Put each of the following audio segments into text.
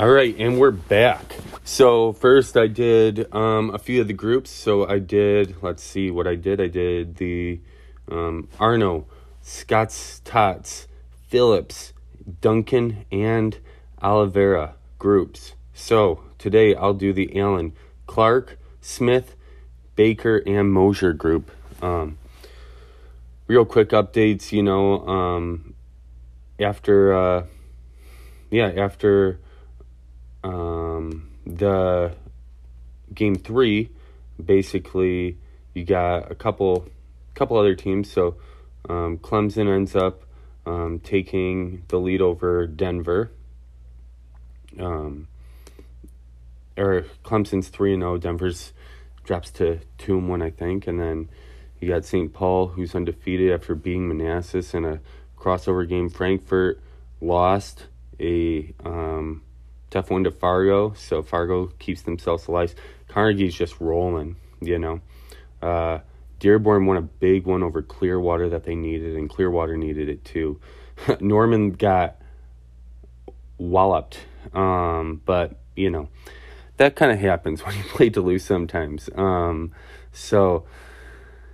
All right, and we're back. So first, I did um, a few of the groups. So I did. Let's see what I did. I did the um, Arno, Scott's Tots, Phillips, Duncan, and Oliveira groups. So today I'll do the Allen, Clark, Smith, Baker, and Mosier group. Um, real quick updates. You know, um, after uh, yeah, after um, the game three, basically you got a couple couple other teams. So um, Clemson ends up um, taking the lead over Denver. Um, or Clemson's three and zero. Denver's drops to two and one, I think, and then you got St. Paul, who's undefeated after beating Manassas in a crossover game. Frankfurt lost a um, tough one to Fargo, so Fargo keeps themselves alive. Carnegie's just rolling, you know. Uh, Dearborn won a big one over Clearwater that they needed, and Clearwater needed it too. Norman got walloped, um, but you know that kind of happens when you play Duluth sometimes. Um, so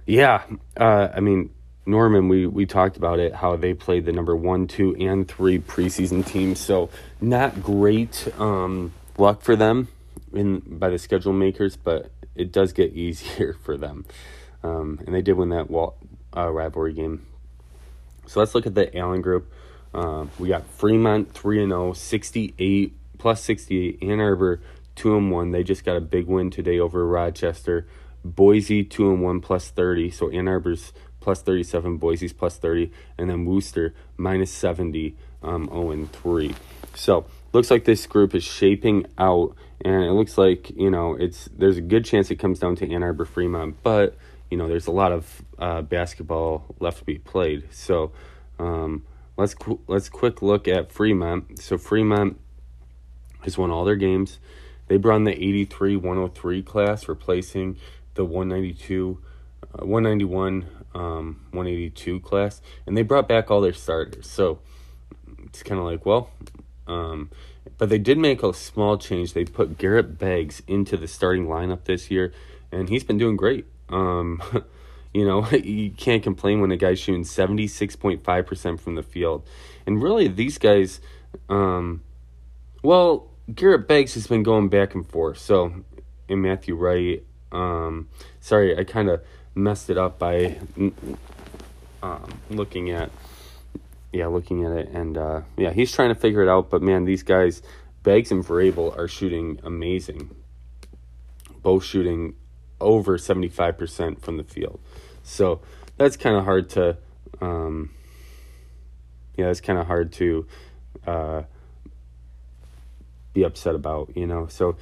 yeah, uh, I mean Norman, we, we talked about it, how they played the number one, two, and three preseason teams. So not great um, luck for them in by the schedule makers, but it does get easier for them. Um, and they did win that uh, rivalry game. So let's look at the Allen group. Uh, we got Fremont 3 and 0, 68 plus 68. Ann Arbor 2 and 1. They just got a big win today over Rochester. Boise 2 and 1 plus 30. So Ann Arbor's plus 37, Boise's plus 30, and then Wooster minus 70, um, 0 and 3. So looks like this group is shaping out, and it looks like you know it's there's a good chance it comes down to Ann Arbor Fremont, but you know there's a lot of uh, basketball left to be played. So um, let's qu- let's quick look at Fremont. So Fremont has won all their games. They brought in the 83 103 class, replacing the 192 uh, 191 um, 182 class, and they brought back all their starters. So it's kind of like, well, um, but they did make a small change. They put Garrett Beggs into the starting lineup this year, and he's been doing great. Um, you know, you can't complain when a guy's shooting 76.5% from the field. And really, these guys, um, well, Garrett Beggs has been going back and forth. So, and Matthew Wright, um, sorry, I kind of messed it up by um, looking at yeah looking at it and uh, yeah he's trying to figure it out but man these guys Beggs and Vrabel are shooting amazing. Both shooting over 75% from the field. So that's kind of hard to um, yeah it's kind of hard to uh, be upset about you know? So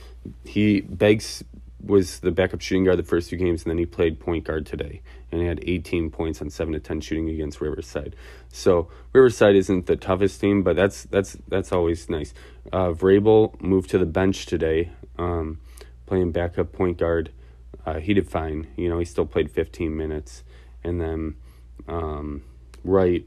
he Beggs was the backup shooting guard the first two games, and then he played point guard today, and he had 18 points on seven to 10 shooting against Riverside. So Riverside isn't the toughest team, but that's that's that's always nice. Uh, Vrabel moved to the bench today, um, playing backup point guard. Uh, he did fine. You know, he still played 15 minutes, and then um, Wright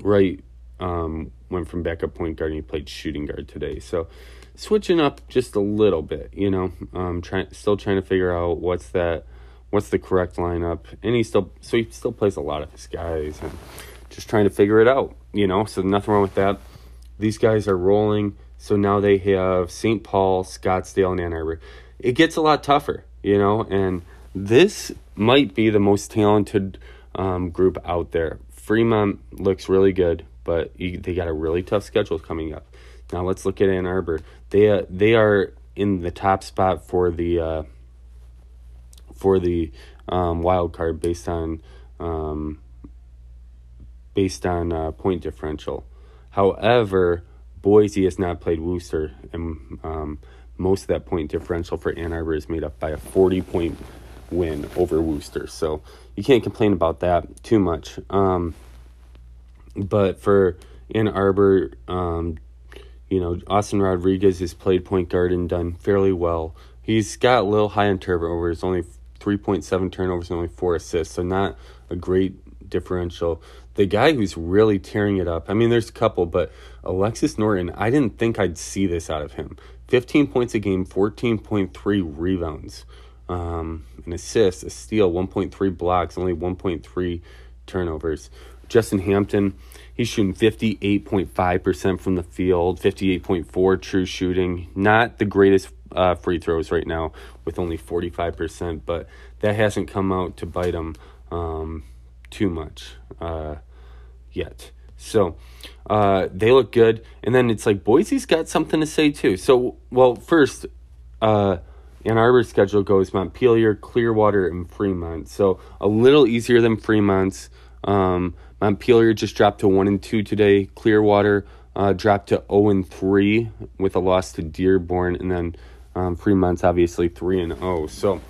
Wright um, went from backup point guard and he played shooting guard today. So switching up just a little bit, you know. Um, trying still trying to figure out what's that, what's the correct lineup, and he still so he still plays a lot of his guys and just trying to figure it out, you know. So nothing wrong with that. These guys are rolling. So now they have St. Paul, Scottsdale, and Ann Arbor. It gets a lot tougher, you know, and this might be the most talented um, group out there. Fremont looks really good, but they got a really tough schedule coming up. Now let's look at Ann Arbor. They uh, they are in the top spot for the uh, for the um, wild card based on um, based on uh, point differential. However, Boise has not played Wooster, and um, most of that point differential for Ann Arbor is made up by a forty point win over Wooster. So you can't complain about that too much. Um, but for Ann Arbor, um, you know, Austin Rodriguez has played point guard and done fairly well. He's got a little high in turnovers, only 3.7 turnovers and only four assists, so not a great differential. the guy who's really tearing it up. I mean, there's a couple, but Alexis Norton, I didn't think I'd see this out of him. 15 points a game, 14.3 rebounds, um, an assist, a steal, 1.3 blocks, only 1.3 turnovers. Justin Hampton, he's shooting 58.5% from the field, 58.4 true shooting. Not the greatest uh, free throws right now with only 45%, but that hasn't come out to bite him um, too much uh, yet. So uh, they look good. And then it's like Boise's got something to say too. So, well, first, uh, Ann Arbor's schedule goes Montpelier, Clearwater, and Fremont. So a little easier than Fremont's. Um, Montpelier just dropped to 1 and 2 today. Clearwater uh, dropped to 0 and 3 with a loss to Dearborn. And then um, Fremont's obviously 3 and 0. So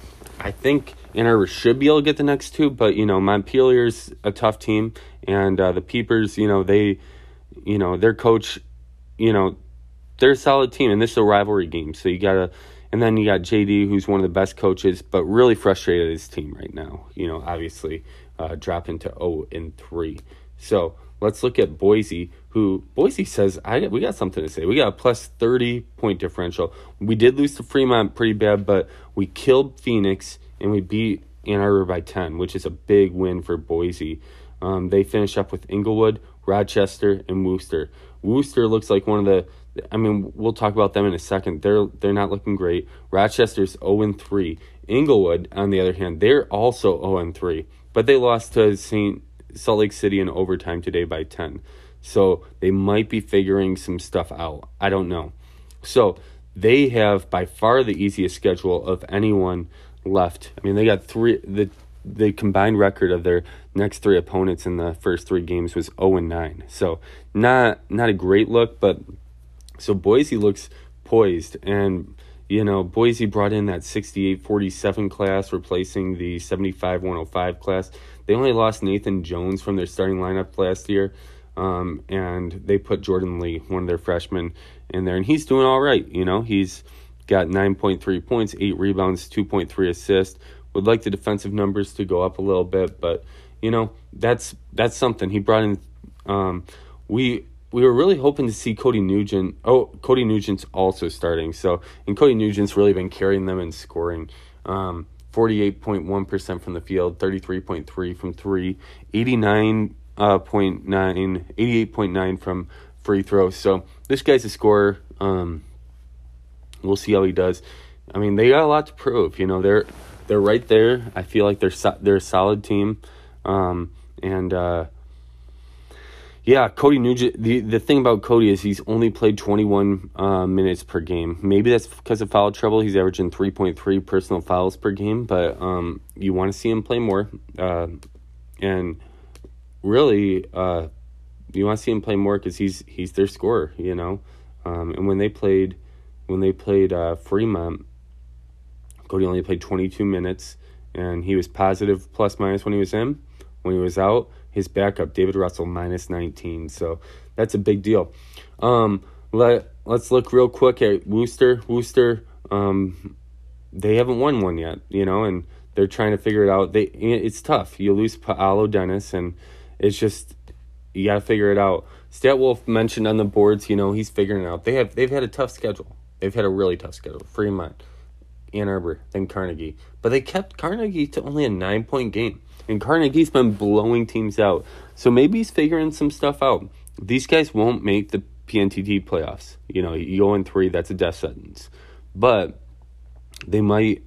I think Ann Arbor should be able to get the next two, but you know Montpelier's a tough team, and uh, the Peepers, you know they, you know their coach, you know, they're a solid team, and this is a rivalry game, so you gotta. And then you got JD, who's one of the best coaches, but really frustrated at his team right now. You know, obviously uh, dropping to 0 and 3. So let's look at Boise, who Boise says, I we got something to say. We got a plus 30 point differential. We did lose to Fremont pretty bad, but we killed Phoenix and we beat Ann Arbor by 10, which is a big win for Boise. Um, they finish up with Englewood, Rochester, and Wooster. Wooster looks like one of the. I mean, we'll talk about them in a second. They're they're not looking great. Rochester's 0 and 3. Englewood, on the other hand, they're also 0 and 3, but they lost to St. Salt Lake City in overtime today by 10. So they might be figuring some stuff out. I don't know. So they have by far the easiest schedule of anyone left. I mean, they got three. The the combined record of their next three opponents in the first three games was 0 and 9. So not not a great look, but so Boise looks poised and you know, Boise brought in that 68-47 class replacing the 75-105 class. They only lost Nathan Jones from their starting lineup last year. Um, and they put Jordan Lee, one of their freshmen, in there, and he's doing all right. You know, he's got 9.3 points, 8 rebounds, 2.3 assists. Would like the defensive numbers to go up a little bit, but you know, that's that's something. He brought in um, we we were really hoping to see Cody Nugent. Oh, Cody Nugent's also starting. So, and Cody Nugent's really been carrying them in scoring. Um, 48.1% from the field, 33.3 from 3, 89 uh, 88.9 from free throws. So, this guy's a scorer. Um, We'll see how he does. I mean, they got a lot to prove. You know, they're they're right there. I feel like they're so, they're a solid team, um, and uh, yeah, Cody Nugent. The the thing about Cody is he's only played 21 uh, minutes per game. Maybe that's because of foul trouble. He's averaging 3.3 personal fouls per game, but um, you want to see him play more, uh, and really, uh, you want to see him play more because he's he's their scorer. You know, um, and when they played when they played uh, Fremont, Cody only played 22 minutes, and he was positive plus minus when he was in. When he was out, his backup David Russell minus 19. So that's a big deal. Um, let let's look real quick at Wooster. Wooster, um, they haven't won one yet, you know, and they're trying to figure it out. They it's tough. You lose Paolo Dennis, and it's just you got to figure it out. Stat Wolf mentioned on the boards, you know, he's figuring it out. They have they've had a tough schedule. They've had a really tough schedule. Fremont, Ann Arbor, then Carnegie. But they kept Carnegie to only a nine point game. And Carnegie's been blowing teams out. So maybe he's figuring some stuff out. These guys won't make the PNTT playoffs. You know, you go in three, that's a death sentence. But they might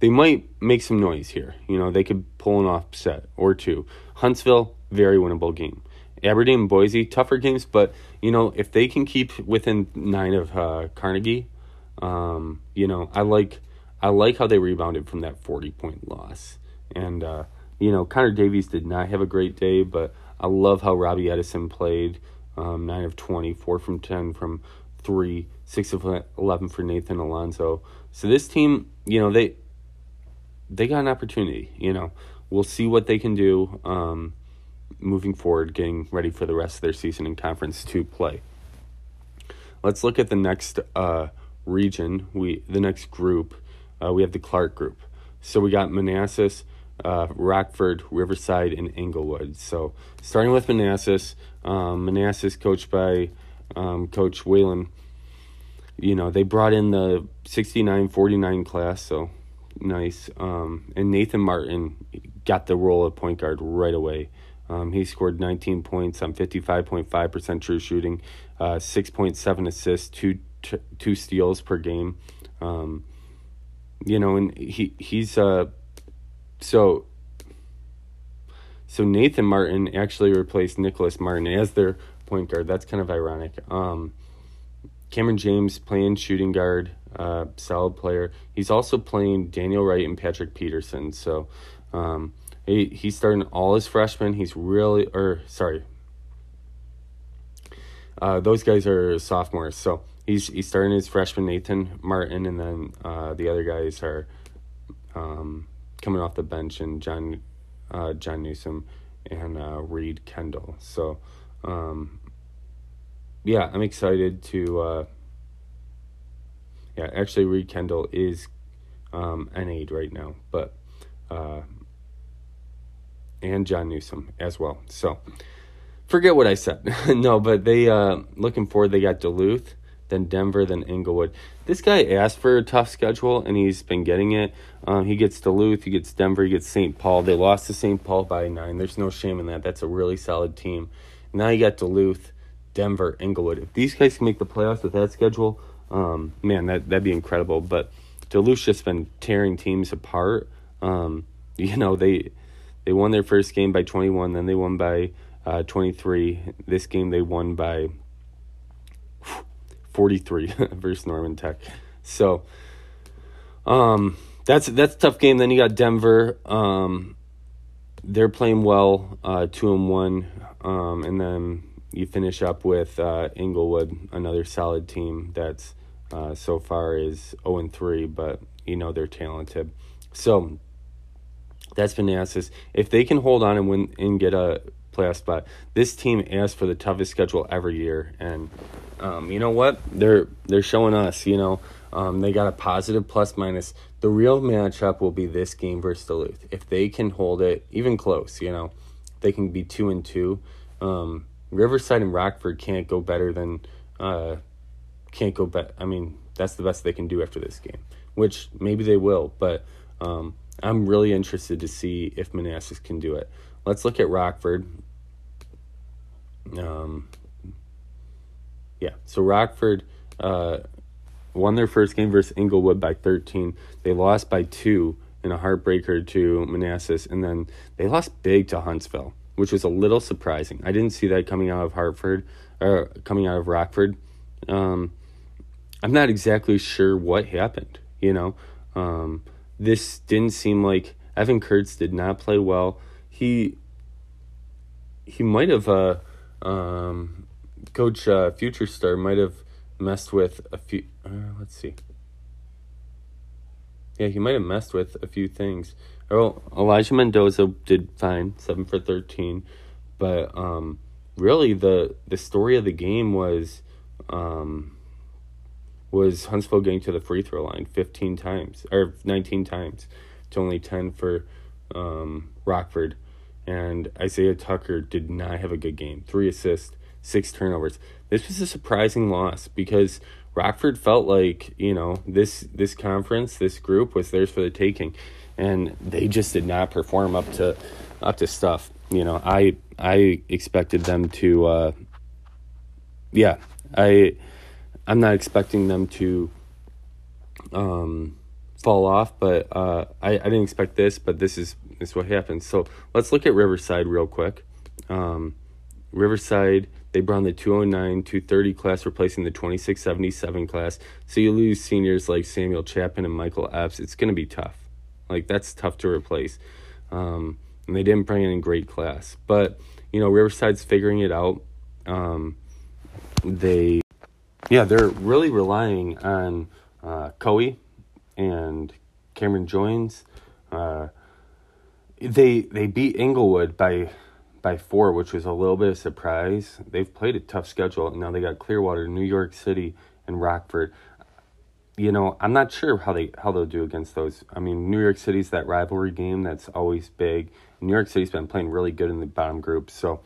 they might make some noise here. You know, they could pull an offset or two. Huntsville, very winnable game. Aberdeen, and Boise, tougher games, but you know if they can keep within nine of uh, Carnegie, um, you know, I like I like how they rebounded from that 40 point loss. And uh, you know, Connor Davies did not have a great day, but I love how Robbie Edison played. Um, 9 of 20, 4 from 10 from 3, 6 of 11 for Nathan Alonso. So this team, you know, they they got an opportunity, you know. We'll see what they can do um, moving forward, getting ready for the rest of their season in conference to play. Let's look at the next uh, region, we the next group, uh, we have the Clark group. So we got Manassas, uh, Rockford, Riverside, and Englewood. So starting with Manassas, um, Manassas coached by um, Coach Whalen. You know they brought in the 69-49 class, so nice. Um, and Nathan Martin got the role of point guard right away. Um, he scored 19 points on 55.5% true shooting, uh, 6.7 assists, two two steals per game. Um, you know, and he he's uh so so Nathan Martin actually replaced Nicholas Martin as their point guard. That's kind of ironic. Um, Cameron James playing shooting guard, uh, solid player. He's also playing Daniel Wright and Patrick Peterson. So um, he he's starting all his freshmen. He's really or sorry. Uh, those guys are sophomores, so he's he's starting his freshman Nathan Martin, and then uh, the other guys are um, coming off the bench, and John uh, John Newsom and uh, Reed Kendall. So, um, yeah, I'm excited to. Uh, yeah, actually, Reed Kendall is um, NA'd right now, but uh, and John Newsom as well. So, forget what I said. no, but they uh, looking forward. They got Duluth then Denver, then Englewood. This guy asked for a tough schedule, and he's been getting it. Um, he gets Duluth, he gets Denver, he gets St. Paul. They lost to St. Paul by nine. There's no shame in that. That's a really solid team. Now you got Duluth, Denver, Englewood. If these guys can make the playoffs with that schedule, um, man, that that'd be incredible. But Duluth's just been tearing teams apart. Um, you know they they won their first game by 21, then they won by uh, 23. This game they won by 43 versus Norman Tech. So um, that's that's a tough game. Then you got Denver. Um, they're playing well, uh, two and one, um, and then you finish up with uh, Englewood, another solid team that's uh, so far is zero and three, but you know they're talented. So that's Manassas. If they can hold on and win and get a playoff spot, this team asks for the toughest schedule every year, and um, you know what? They're they're showing us. You know, um, they got a positive plus minus. The real matchup will be this game versus Duluth. If they can hold it even close, you know, they can be two and two. Um, Riverside and Rockford can't go better than uh, can't go bet. I mean, that's the best they can do after this game, which maybe they will. But um, I'm really interested to see if Manassas can do it. Let's look at Rockford. Um, yeah. So Rockford uh, won their first game versus Englewood by 13. They lost by two in a heartbreaker to Manassas, and then they lost big to Huntsville, which was a little surprising. I didn't see that coming out of Hartford or coming out of Rockford. Um, I'm not exactly sure what happened. You know, um, this didn't seem like Evan Kurtz did not play well. He he might have uh, um, Coach uh, Future Star might have messed with a few. Uh, let's see. Yeah, he might have messed with a few things. Oh, Elijah Mendoza did fine, seven for thirteen, but um, really the the story of the game was um, was Huntsville getting to the free throw line fifteen times or nineteen times to only ten for um, Rockford, and Isaiah Tucker did not have a good game. Three assists, six turnovers. This was a surprising loss because Rockford felt like you know this this conference, this group was theirs for the taking, and they just did not perform up to up to stuff. You know, I I expected them to. Uh, yeah, I I'm not expecting them to um, fall off, but uh, I I didn't expect this, but this is is what happens. So let's look at Riverside real quick. Um, Riverside they brought in the 209, 230 class, replacing the 2677 class. So you lose seniors like Samuel Chapman and Michael Epps. It's going to be tough. Like, that's tough to replace. Um, and they didn't bring in great class. But, you know, Riverside's figuring it out. Um, they, yeah, they're really relying on uh, Coe and Cameron Joins. Uh, they they beat Englewood by by four, which was a little bit of surprise. They've played a tough schedule. And now they got Clearwater, New York City, and Rockford. you know, I'm not sure how they how they'll do against those. I mean, New York City's that rivalry game that's always big. New York City's been playing really good in the bottom group, so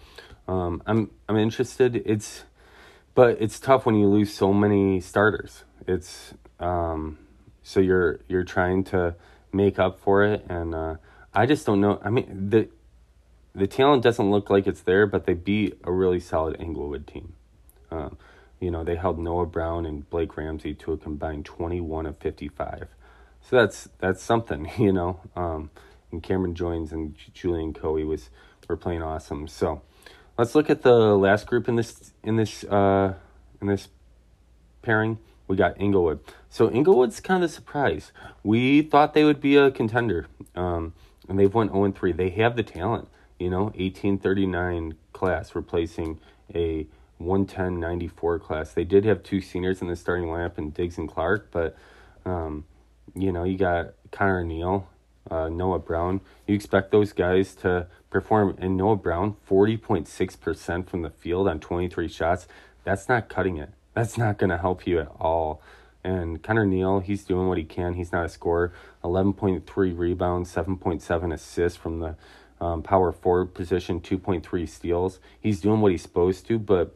um, I'm I'm interested. It's but it's tough when you lose so many starters. It's um, so you're you're trying to make up for it, and uh, I just don't know. I mean the the talent doesn't look like it's there, but they beat a really solid Englewood team. Um, you know, they held Noah Brown and Blake Ramsey to a combined 21 of 55. So that's that's something, you know. Um, and Cameron Joins and Julian Coe was were playing awesome. So let's look at the last group in this in this uh, in this pairing. We got Englewood. So Englewood's kind of a surprise. We thought they would be a contender, um, and they've won 0 3. They have the talent, you know, 1839 class replacing a 110 class. They did have two seniors in the starting lineup in Diggs and Clark, but um, you know, you got Connor Neal, uh, Noah Brown. You expect those guys to perform. And Noah Brown, 40.6% from the field on 23 shots. That's not cutting it. That's not going to help you at all. And Connor Neal, he's doing what he can. He's not a scorer. 11.3 rebounds, 7.7 assists from the um, power forward position, 2.3 steals. He's doing what he's supposed to, but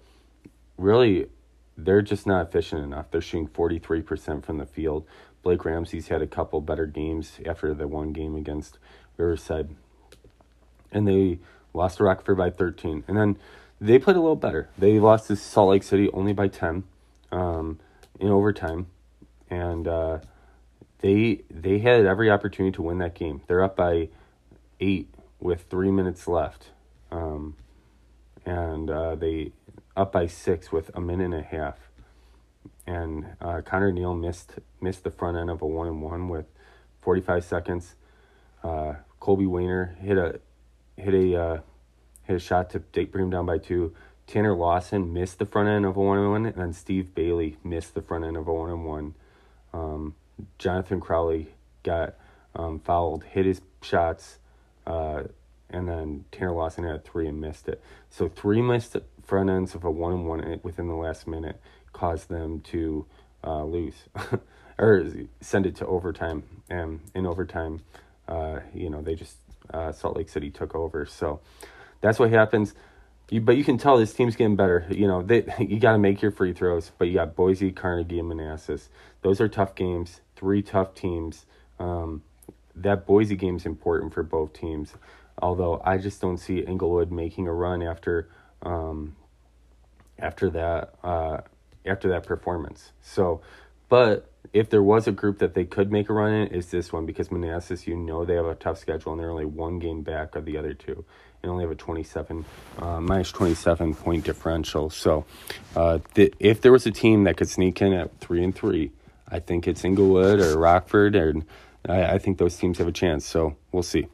really, they're just not efficient enough. They're shooting 43% from the field. Blake Ramsey's had a couple better games after the one game against Riverside. And they lost to Rockford by 13. And then they played a little better. They lost to Salt Lake City only by 10 um, in overtime. And uh, they they had every opportunity to win that game. They're up by eight with three minutes left. Um, and uh, they up by six with a minute and a half. And uh, Connor Neal missed missed the front end of a one and one with 45 seconds. Uh, Colby Weiner hit a hit a uh, hit a shot to take, bring him down by two. Tanner Lawson missed the front end of a one and one, and then Steve Bailey missed the front end of a one and one. Um, Jonathan Crowley got um, fouled, hit his shots, uh, and then Tanner Lawson had three and missed it. So three missed front ends of a one and one within the last minute caused them to uh, lose or send it to overtime. And in overtime, uh, you know, they just uh, Salt Lake City took over. So that's what happens. You, but you can tell this team's getting better. You know, they you got to make your free throws. But you got Boise, Carnegie, and Manassas. Those are tough games. Three tough teams. Um, that Boise game's important for both teams. Although I just don't see Englewood making a run after um, after that uh, after that performance. So, but if there was a group that they could make a run in, is this one because Manassas, you know, they have a tough schedule and they're only one game back of the other two and only have a 27 uh, minus 27 point differential. So, uh, th- if there was a team that could sneak in at three and three, I think it's Englewood or Rockford, and I, I think those teams have a chance. So we'll see.